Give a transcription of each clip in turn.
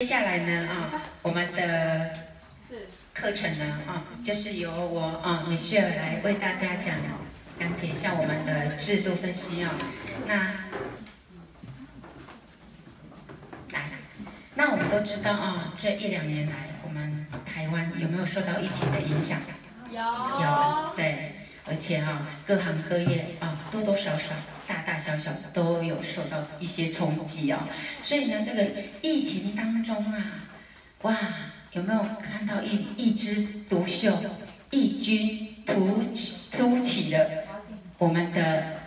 接下来呢，啊，我们的课程呢，啊，就是由我啊米歇尔来为大家讲讲解一下我们的制度分析啊。那来，那我们都知道啊，这一两年来，我们台湾有没有受到疫情的影响？有。有，对，而且啊，各行各业啊，多多少少。大大小小都有受到一些冲击啊，所以呢，这个疫情当中啊，哇，有没有看到一一枝独秀、异军突突起的我们的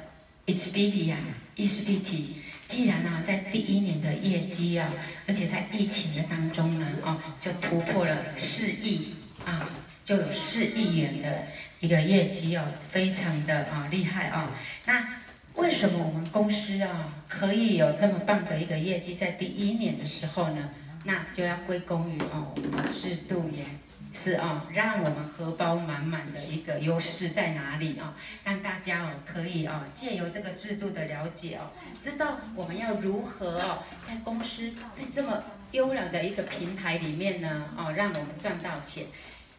Expedia 啊，Expedia，既然啊，在第一年的业绩啊，而且在疫情的当中呢，哦，就突破了四亿啊，就有四亿元的一个业绩哦，非常的啊厉害啊，那。为什么我们公司啊可以有这么棒的一个业绩，在第一年的时候呢？那就要归功于哦，我们的制度也是啊，让我们荷包满满的一个优势在哪里啊？让大家哦可以哦借由这个制度的了解哦，知道我们要如何哦在公司在这么优良的一个平台里面呢哦，让我们赚到钱。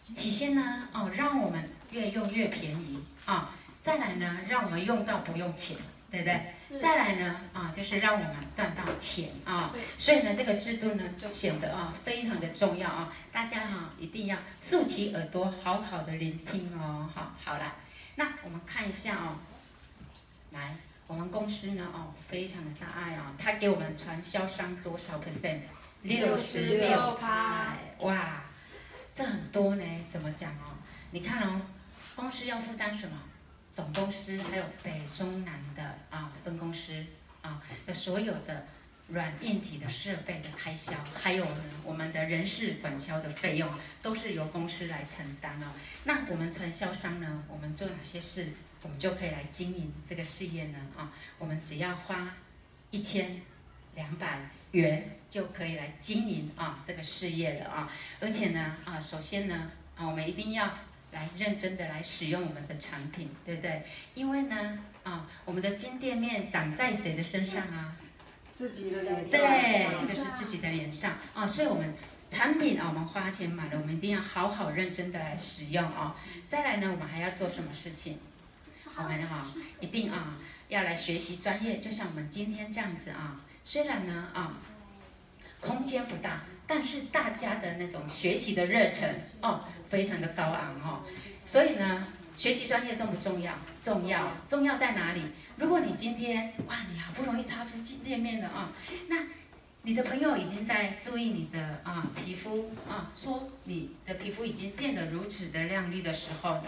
起先呢哦，让我们越用越便宜啊。再来呢，让我们用到不用钱，对不对？再来呢，啊，就是让我们赚到钱啊。对所以呢，这个制度呢，就显得啊非常的重要啊。大家哈、啊、一定要竖起耳朵，好好的聆听哦。好，好了，那我们看一下哦。来，我们公司呢，哦，非常的大爱啊，他给我们传销商多少 percent？六十六趴。哇，这很多呢。怎么讲哦？你看哦，公司要负担什么？总公司还有北中南的啊分公司啊的所有的软硬体的设备的开销，还有呢我们的人事管销的费用，都是由公司来承担哦。那我们传销商呢，我们做哪些事，我们就可以来经营这个事业呢？啊，我们只要花一千两百元就可以来经营啊这个事业了啊。而且呢啊，首先呢啊，我们一定要。来认真的来使用我们的产品，对不对？因为呢，啊，我们的金店面长在谁的身上啊？自己的脸上。对，就是自己的脸上啊。所以，我们产品啊，我们花钱买了，我们一定要好好认真的来使用啊。再来呢，我们还要做什么事情？我们哈，一定啊，要来学习专业，就像我们今天这样子啊。虽然呢，啊，空间不大。但是大家的那种学习的热忱哦，非常的高昂哦，所以呢，学习专业重不重要？重要，重要在哪里？如果你今天哇，你好不容易擦出金店面了啊，那你的朋友已经在注意你的啊皮肤啊，说你的皮肤已经变得如此的亮丽的时候呢，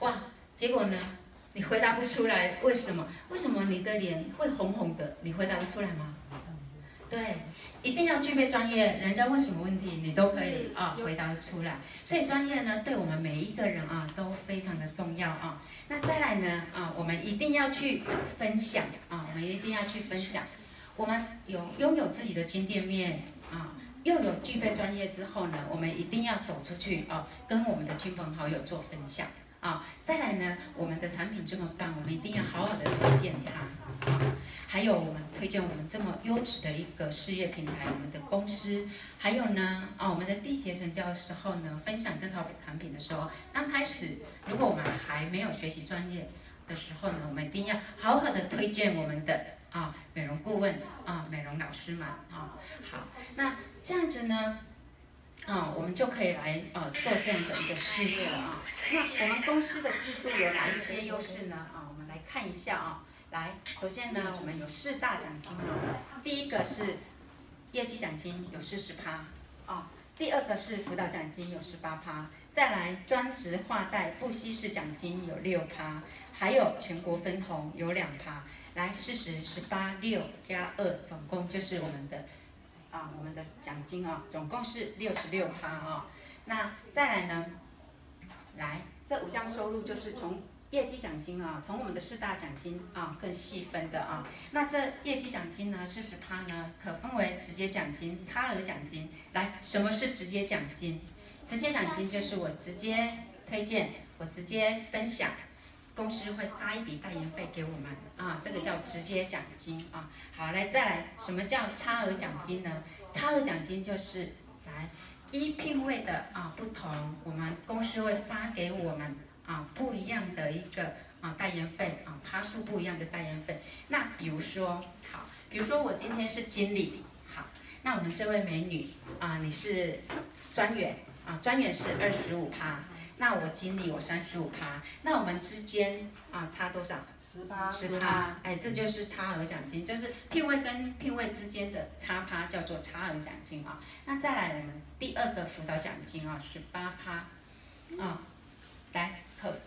哇，结果呢，你回答不出来，为什么？为什么你的脸会红红的？你回答得出来吗？对，一定要具备专业，人家问什么问题，你都可以啊回答出来。所以专业呢，对我们每一个人啊都非常的重要啊。那再来呢啊，我们一定要去分享啊，我们一定要去分享。我们有拥有自己的金店面啊，又有具备专业之后呢，我们一定要走出去啊，跟我们的亲朋好友做分享啊。再来呢，我们的产品这么棒，我们一定要好好的推荐它。还有我们推荐我们这么优质的一个事业平台，我们的公司，还有呢，啊，我们的缔结成交的时候呢，分享这套产品的时候，刚开始如果我们还没有学习专业的时候呢，我们一定要好好的推荐我们的啊美容顾问啊美容老师们啊，好，那这样子呢，啊，我们就可以来啊做这样的一个事业了啊。那我们公司的制度有哪一些优势呢？啊，我们来看一下啊。来，首先呢，我们有四大奖金哦。第一个是业绩奖金有四十趴，哦。第二个是辅导奖金有十八趴，再来专职划带不稀释奖金有六趴，还有全国分红有两趴。来，四十、十八、六加二，总共就是我们的啊，我们的奖金啊，总共是六十六趴啊。那再来呢，来这五项收入就是从。业绩奖金啊，从我们的四大奖金啊更细分的啊，那这业绩奖金呢，四十趴呢，可分为直接奖金、差额奖金。来，什么是直接奖金？直接奖金就是我直接推荐，我直接分享，公司会发一笔代言费给我们啊，这个叫直接奖金啊。好，来再来，什么叫差额奖金呢？差额奖金就是来一聘位的啊不同，我们公司会发给我们啊不一样的一个啊代言费啊趴数不一样的代言费。那比如说好，比如说我今天是经理，好，那我们这位美女啊你是专员啊，专员是二十五趴。那我经理我三十五趴，那我们之间啊差多少？十趴。十趴，哎，这就是差额奖金，就是聘位跟聘位之间的差趴叫做差额奖金啊。那再来我们第二个辅导奖金啊，十八趴，啊，来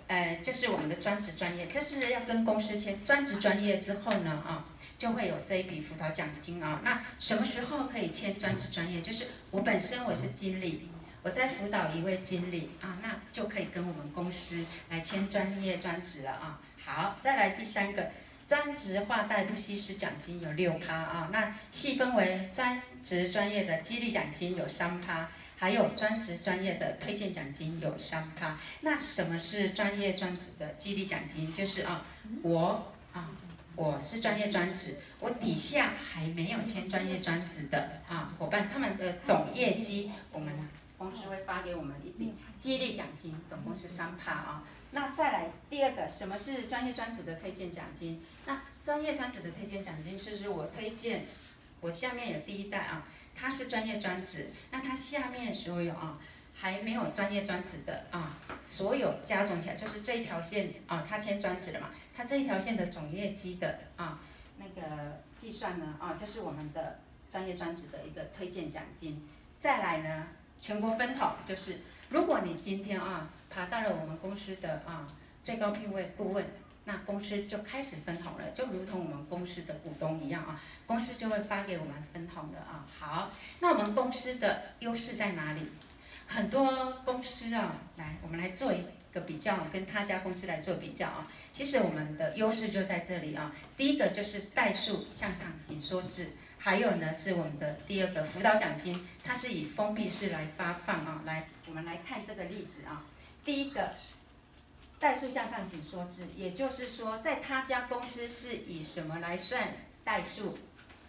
呃，就是我们的专职专业，这是要跟公司签专职专业之后呢啊，就会有这一笔辅导奖金啊。那什么时候可以签专职专业？就是我本身我是经理。我在辅导一位经理啊，那就可以跟我们公司来签专业专职了啊。好，再来第三个，专职画带不稀释奖金有六趴啊。那细分为专职专业的激励奖金有三趴，还有专职专业的推荐奖金有三趴。那什么是专业专职的激励奖金？就是啊，我啊，我是专业专职，我底下还没有签专业专职的啊伙伴，他们的总业绩我们。公司会发给我们一笔激励奖金，总共是三趴啊。那再来第二个，什么是专业专职的推荐奖金？那专业专职的推荐奖金是是我推荐，我下面有第一代啊，他是专业专职，那他下面所有啊还没有专业专职的啊，所有加总起来就是这一条线啊，他签专职了嘛，他这一条线的总业绩的啊那个计算呢啊，就是我们的专业专职的一个推荐奖金。再来呢？全国分红就是，如果你今天啊爬到了我们公司的啊最高聘位顾问，那公司就开始分红了，就如同我们公司的股东一样啊，公司就会发给我们分红的啊。好，那我们公司的优势在哪里？很多公司啊，来我们来做一个比较，跟他家公司来做比较啊。其实我们的优势就在这里啊，第一个就是代数向上紧缩制。还有呢，是我们的第二个辅导奖金，它是以封闭式来发放啊。来，我们来看这个例子啊。第一个，代数向上紧缩制，也就是说，在他家公司是以什么来算代数？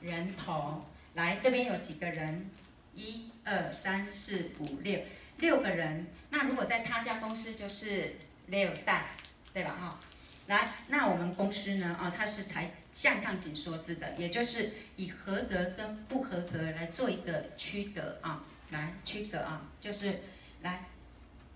人头。来，这边有几个人？一二三四五六，六个人。那如果在他家公司就是六代，对吧？哈。来，那我们公司呢？啊，它是才向上紧缩制的，也就是以合格跟不合格来做一个区隔啊，来区隔啊，就是来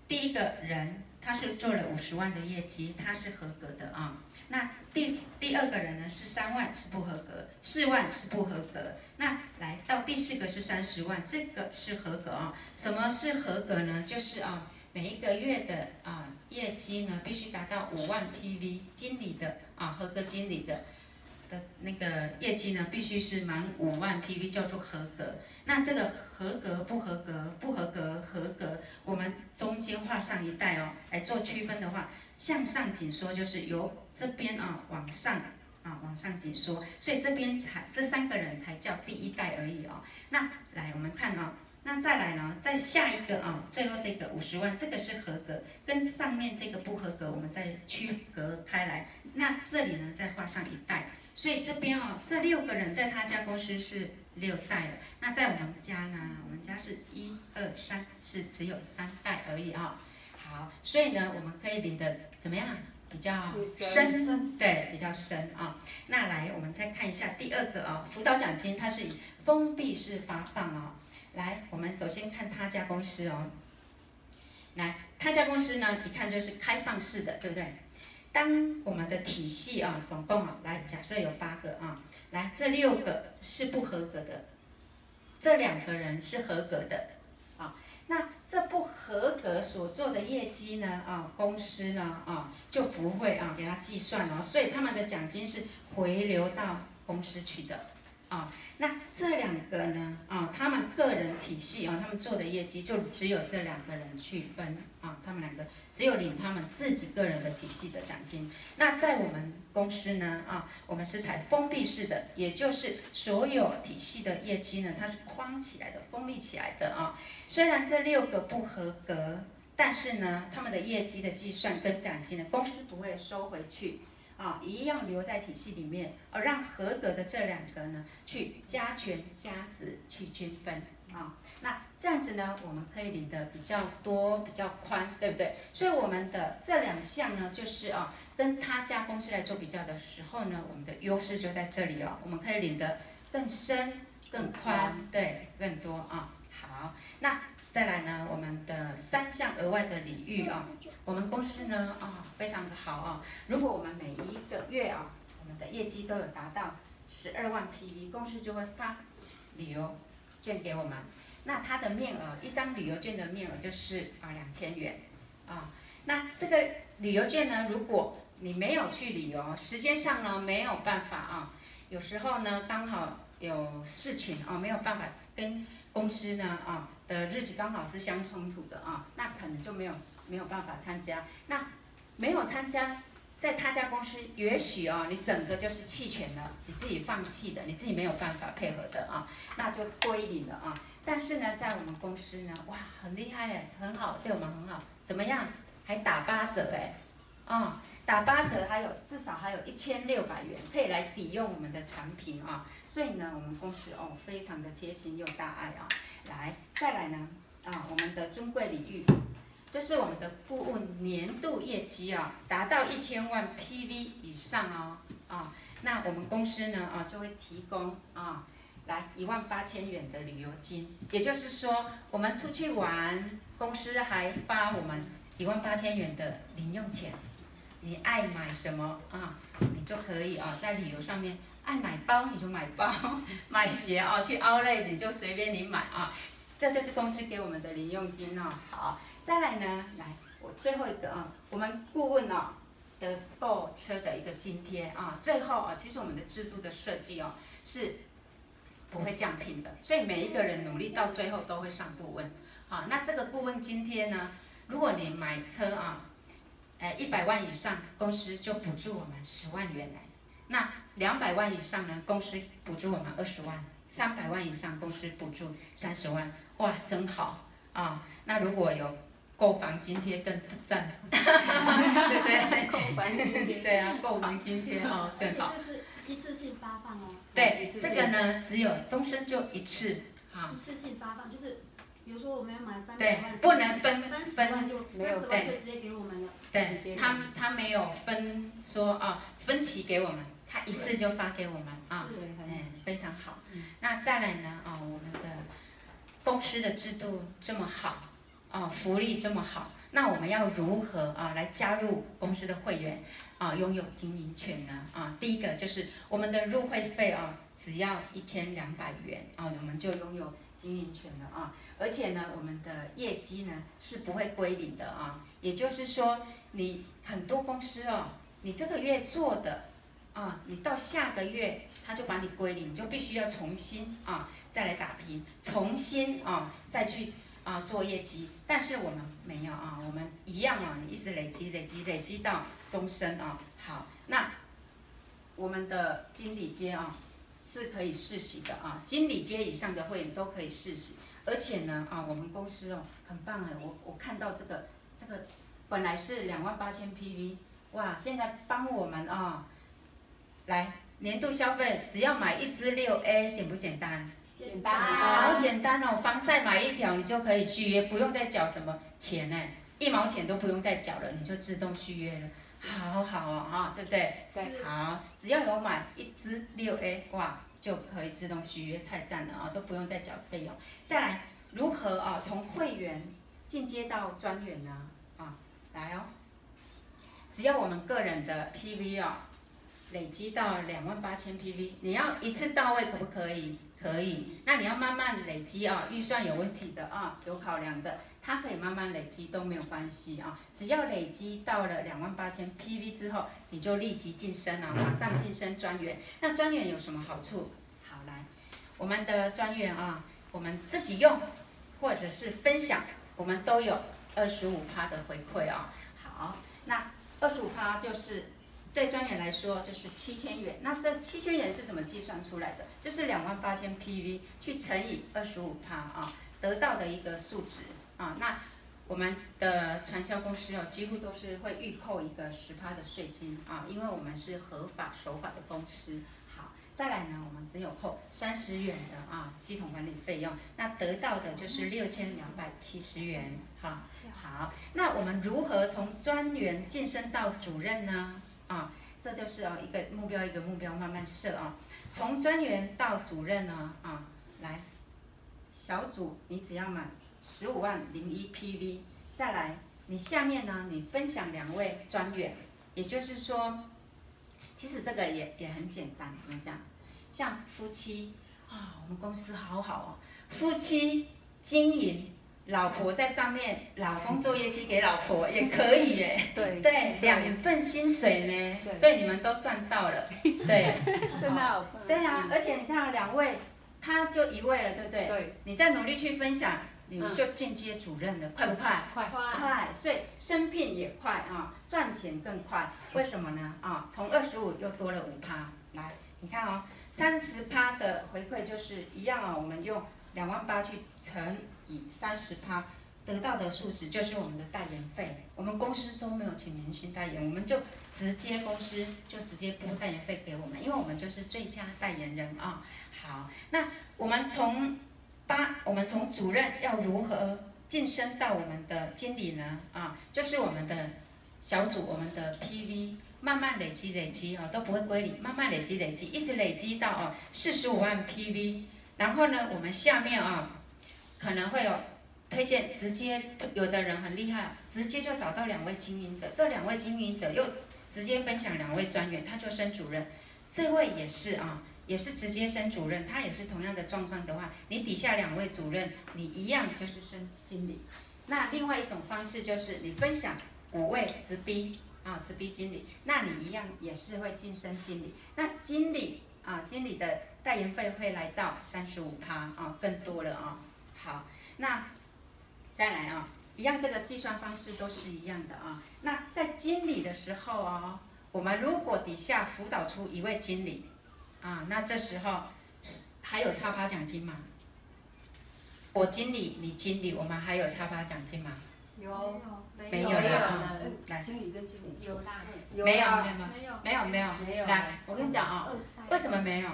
第一个人他是做了五十万的业绩，他是合格的啊。那第第二个人呢是三万是不合格，四万是不合格。那来到第四个是三十万，这个是合格啊。什么是合格呢？就是啊。每一个月的啊业绩呢，必须达到五万 PV，经理的啊合格经理的的那个业绩呢，必须是满五万 PV，叫做合格。那这个合格不合格，不合格合格，我们中间画上一带哦，来做区分的话，向上紧缩就是由这边啊往上啊往上紧缩，所以这边才这三个人才叫第一代而已哦。那来我们看啊。那再来呢？再下一个啊，最后这个五十万，这个是合格，跟上面这个不合格，我们再区隔开来。那这里呢，再画上一代。所以这边哦，这六个人在他家公司是六代了。那在我们家呢，我们家是一二三，是只有三代而已啊。好，所以呢，我们可以领的怎么样？比较深，对，比较深啊。那来，我们再看一下第二个啊，辅导奖金，它是以封闭式发放啊。来，我们首先看他家公司哦。来，他家公司呢，一看就是开放式的，对不对？当我们的体系啊，总共啊，来假设有八个啊，来这六个是不合格的，这两个人是合格的，啊，那这不合格所做的业绩呢，啊，公司呢，啊，就不会啊给他计算哦，所以他们的奖金是回流到公司去的。啊，那这两个呢？啊，他们个人体系啊，他们做的业绩就只有这两个人去分啊，他们两个只有领他们自己个人的体系的奖金。那在我们公司呢？啊，我们是采封闭式的，也就是所有体系的业绩呢，它是框起来的，封闭起来的啊。虽然这六个不合格，但是呢，他们的业绩的计算跟奖金呢，公司不会收回去。啊，一样留在体系里面，而让合格的这两个呢，去加权加值去均分啊。那这样子呢，我们可以领的比较多，比较宽，对不对？所以我们的这两项呢，就是啊，跟他家公司来做比较的时候呢，我们的优势就在这里了，我们可以领得更深、更宽，对，更多啊。好，那。再来呢，我们的三项额外的礼遇啊，我们公司呢啊非常的好啊。如果我们每一个月啊，我们的业绩都有达到十二万 PV，公司就会发旅游券给我们。那它的面额，一张旅游券的面额就是啊两千元啊。那这个旅游券呢，如果你没有去旅游，时间上呢没有办法啊，有时候呢刚好有事情啊，没有办法跟公司呢啊。的日子刚好是相冲突的啊，那可能就没有没有办法参加。那没有参加，在他家公司，也许哦，你整个就是弃权了，你自己放弃的，你自己没有办法配合的啊，那就归零了啊。但是呢，在我们公司呢，哇，很厉害哎，很好，对我们很好，怎么样？还打八折哎，啊，打八折还有至少还有一千六百元可以来抵用我们的产品啊。所以呢，我们公司哦，非常的贴心又大爱啊。来，再来呢，啊，我们的尊贵礼遇，就是我们的顾问年度业绩啊，达到一千万 PV 以上哦，啊，那我们公司呢，啊，就会提供啊，来一万八千元的旅游金，也就是说，我们出去玩，公司还发我们一万八千元的零用钱，你爱买什么啊，你就可以啊，在旅游上面。爱买包你就买包，买鞋哦，去 Outlet 你就随便你买啊，这就是公司给我们的零用金哦。好，再来呢，来我最后一个啊，我们顾问哦的购车的一个津贴啊，最后啊，其实我们的制度的设计哦是不会降聘的，所以每一个人努力到最后都会上顾问。好，那这个顾问津贴呢，如果你买车啊，呃一百万以上，公司就补助我们十万元来。那两百万以上呢？公司补助我们二十万；三百万以上，公司补助三十万。哇，真好啊！那如果有购房津贴更赞，对不对？购房津贴，对啊，购房津贴哦 更好。这是一次性发放哦。对，这个呢只有终身就一次啊。一次性发放就是，比如说我们要买三百万，不能分三十万就没有，对，就直接给我们了。对，他他没有分说啊，分期给我们。他一次就发给我们啊，嗯，非常好。那再来呢啊，我们的公司的制度这么好，啊，福利这么好，那我们要如何啊来加入公司的会员啊，拥有经营权呢？啊，第一个就是我们的入会费啊，只要一千两百元啊，我们就拥有经营权了啊。而且呢，我们的业绩呢是不会归零的啊，也就是说，你很多公司哦，你这个月做的。啊，你到下个月他就把你归零，你就必须要重新啊再来打拼，重新啊再去啊做业绩。但是我们没有啊，我们一样啊，你一直累积累积累积到终身啊。好，那我们的经理阶啊是可以世袭的啊，经理阶以上的会员都可以世袭。而且呢啊，我们公司哦很棒哎，我我看到这个这个本来是两万八千 PV，哇，现在帮我们啊。来，年度消费只要买一支六 A，简不简单？简单，好简单哦！防晒买一条，你就可以续约，不用再缴什么钱呢，一毛钱都不用再缴了，你就自动续约了，好好哦，哈，对不对？对，好，只要有买一支六 A，哇，就可以自动续约，太赞了啊，都不用再缴费用。再来，如何啊，从会员进阶到专员呢？啊，来哦，只要我们个人的 PV 啊。累积到两万八千 PV，你要一次到位可不可以？可以。那你要慢慢累积啊，预算有问题的啊，有考量的，它可以慢慢累积都没有关系啊。只要累积到了两万八千 PV 之后，你就立即晋升啊，马上晋升专员。那专员有什么好处？好，来，我们的专员啊，我们自己用或者是分享，我们都有二十五趴的回馈啊。好，那二十五趴就是。对专员来说就是七千元，那这七千元是怎么计算出来的？就是两万八千 PV 去乘以二十五趴啊，得到的一个数值啊。那我们的传销公司哦，几乎都是会预扣一个十趴的税金啊，因为我们是合法守法的公司。好，再来呢，我们只有扣三十元的啊系统管理费用，那得到的就是六千两百七十元。好，好，那我们如何从专员晋升到主任呢？啊，这就是哦一个目标一个目标慢慢设啊，从专员到主任呢啊，来，小组你只要满。十五万零一 PV，再来，你下面呢？你分享两位专员，也就是说，其实这个也也很简单，怎么讲？像夫妻啊，我们公司好好哦，夫妻经营，老婆在上面，老公做业绩给老婆也可以耶。对 对，两份薪水呢，所以你们都赚到了。对，真的好。对啊，而且你看两位，他就一位了，对不对？对。你再努力去分享。你们就进阶主任了，快不快？快快，所以升聘也快啊，赚钱更快。为什么呢？啊，从二十五又多了五趴。来，你看哦，三十趴的回馈就是一样啊。我们用两万八去乘以三十趴，得到的数值就是我们的代言费。我们公司都没有请明星代言，我们就直接公司就直接拨代言费给我们，因为我们就是最佳代言人啊。好，那我们从。八，我们从主任要如何晋升到我们的经理呢？啊，就是我们的小组，我们的 PV 慢慢累积累积啊，都不会归零，慢慢累积累积，一直累积到啊四十五万 PV。然后呢，我们下面啊可能会有推荐，直接有的人很厉害，直接就找到两位经营者，这两位经营者又直接分享两位专员，他就升主任。这位也是啊。也是直接升主任，他也是同样的状况的话，你底下两位主任，你一样就是升经理。那另外一种方式就是你分享五位直逼啊，直逼经理，那你一样也是会晋升经理。那经理啊，经理的代言费会来到三十五趴啊，更多了啊。好，那再来啊，一样这个计算方式都是一样的啊。那在经理的时候哦，我们如果底下辅导出一位经理。啊，那这时候还有差趴奖金吗？我经理，你经理，我们还有差趴奖金吗？有，没有了。来，经理跟经理有啦。没有，没有，没有，没有，没有。来，我跟你讲啊，为什么没有？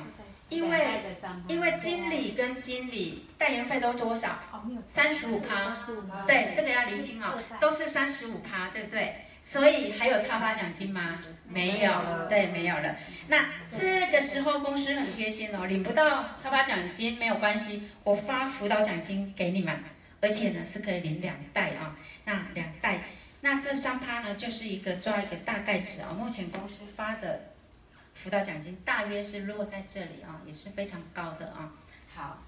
因为因为经理跟经理代言费都多少？三十五趴。对，这个要厘清哦，都是三十五趴，对不对？所以还有超发奖金吗？没有，对，没有了。那这个时候公司很贴心哦，领不到超发奖金没有关系，我发辅导奖金给你们，而且呢是可以领两袋啊。那两袋，那这三趴呢就是一个抓一个大概值啊。目前公司发的辅导奖金大约是落在这里啊，也是非常高的啊。好，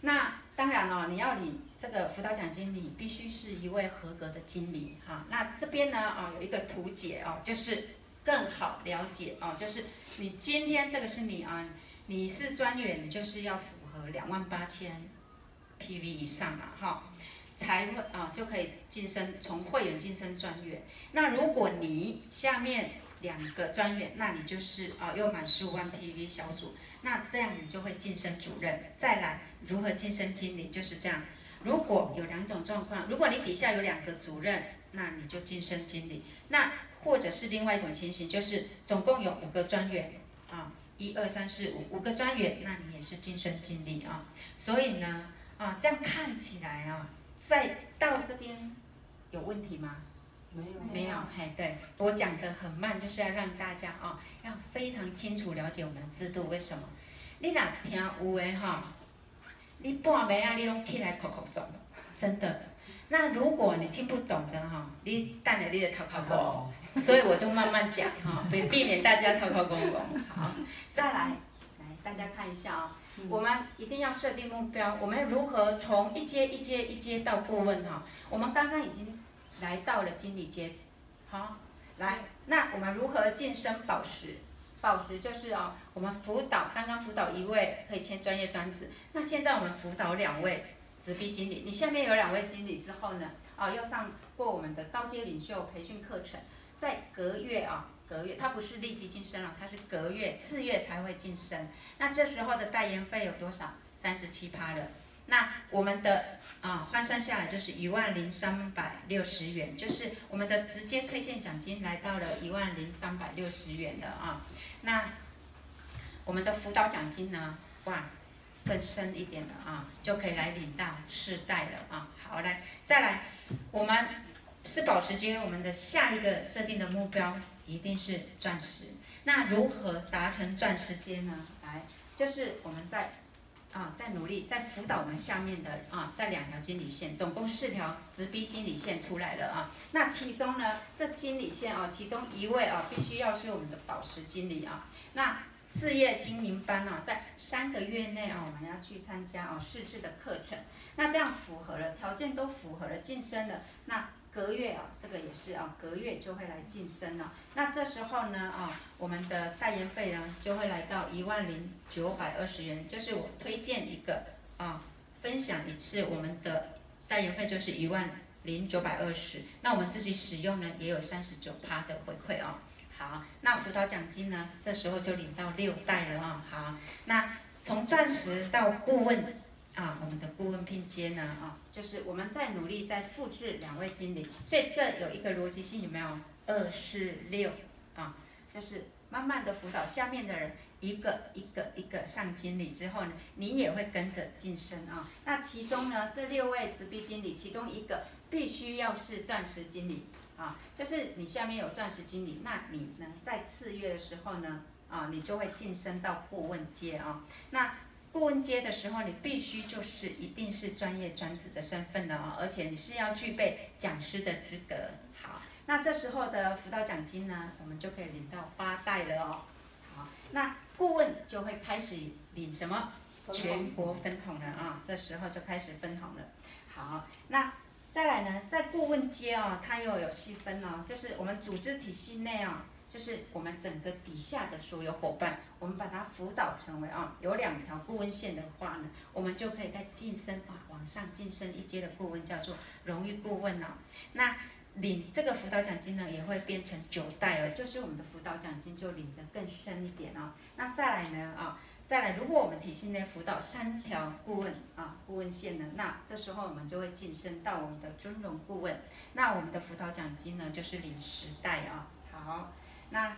那当然了，你要领。这个辅导奖金，你必须是一位合格的经理哈。那这边呢啊，有一个图解啊，就是更好了解啊，就是你今天这个是你啊，你是专员，就是要符合两万八千 PV 以上嘛哈，才会啊就可以晋升，从会员晋升专员。那如果你下面两个专员，那你就是啊又满十五万 PV 小组，那这样你就会晋升主任。再来如何晋升经理，就是这样。如果有两种状况，如果你底下有两个主任，那你就晋升经理。那或者是另外一种情形，就是总共有五个专员啊，一二三四五五个专员，那你也是晋升经理啊。所以呢，啊，这样看起来啊，再到这边有问题吗？没有，没有，嘿，对，我讲得很慢，就是要让大家哦，要非常清楚了解我们的制度。为什么？你若听有诶哈。你半暝啊，你拢起来哭哭做，真的。那如果你听不懂的哈，你等下你就偷偷讲，所以我就慢慢讲哈，避避免大家偷偷讲讲。好，再来，来大家看一下啊，我们一定要设定目标，我们如何从一阶一阶一阶到顾问哈？我们刚刚已经来到了经理阶，好，来，那我们如何晋升宝石？宝石就是哦，我们辅导刚刚辅导一位可以签专业专职，那现在我们辅导两位直逼经理，你下面有两位经理之后呢，哦，要上过我们的高阶领袖培训课程，在隔月啊，隔月，它不是立即晋升了，它是隔月次月才会晋升，那这时候的代言费有多少？三十七趴了。那我们的啊换算下来就是一万零三百六十元，就是我们的直接推荐奖金来到了一万零三百六十元了啊。那我们的辅导奖金呢？哇，更深一点了啊，就可以来领到四代了啊。好，来再来，我们是宝石阶，我们的下一个设定的目标一定是钻石。那如何达成钻石阶呢？来，就是我们在啊，在努力，在辅导我们下面的啊，在两条经理线，总共四条直逼经理线出来了啊。那其中呢，这经理线啊，其中一位啊，必须要是我们的宝石经理啊。那事业经营班呢，在三个月内啊，我们要去参加啊试制的课程。那这样符合了条件，都符合了晋升了。那隔月啊，这个也是啊，隔月就会来晋升了。那这时候呢啊，我们的代言费呢就会来到一万零九百二十元，就是我推荐一个啊，分享一次我们的代言费就是一万零九百二十。那我们自己使用呢，也有三十九趴的回馈啊。好，那辅导奖金呢？这时候就领到六代了啊。好，那从钻石到顾问啊，我们的顾问拼接呢啊，就是我们在努力在复制两位经理，所以这有一个逻辑性，有没有？二四六啊，就是慢慢的辅导下面的人一个一个一个上经理之后呢，你也会跟着晋升啊。那其中呢，这六位直逼经理，其中一个必须要是钻石经理。啊，就是你下面有钻石经理，那你呢在次月的时候呢，啊，你就会晋升到顾问阶啊。那顾问阶的时候，你必须就是一定是专业专职的身份了啊，而且你是要具备讲师的资格。好，那这时候的辅导奖金呢，我们就可以领到八代了哦。好，那顾问就会开始领什么？全国分红了啊，这时候就开始分红了。好，那。再来呢，在顾问阶哦，它又有细分哦，就是我们组织体系内啊，就是我们整个底下的所有伙伴，我们把它辅导成为啊，有两条顾问线的话呢，我们就可以再晋升啊，往上晋升一阶的顾问叫做荣誉顾问哦。那领这个辅导奖金呢，也会变成九代哦，就是我们的辅导奖金就领得更深一点哦。那再来呢啊。再来，如果我们体系内辅导三条顾问啊，顾问线呢，那这时候我们就会晋升到我们的尊荣顾问，那我们的辅导奖金呢就是领十代啊。好，那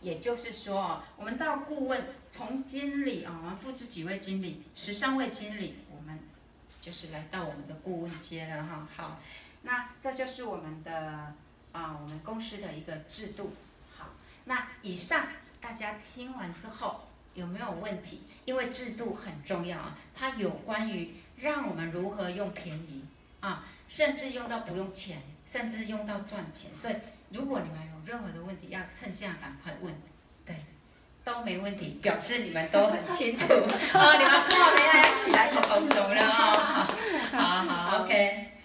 也就是说，我们到顾问从经理啊，我们复制几位经理，十三位经理，我们就是来到我们的顾问阶了哈。好，那这就是我们的啊，我们公司的一个制度。好，那以上大家听完之后。有没有问题？因为制度很重要啊，它有关于让我们如何用便宜啊，甚至用到不用钱，甚至用到赚钱。所以，如果你们任何的问题要趁现在赶快问，对，都没问题，表示你们都很清楚。哦，你们跟我没在起，来，口好走了哦。好好，OK。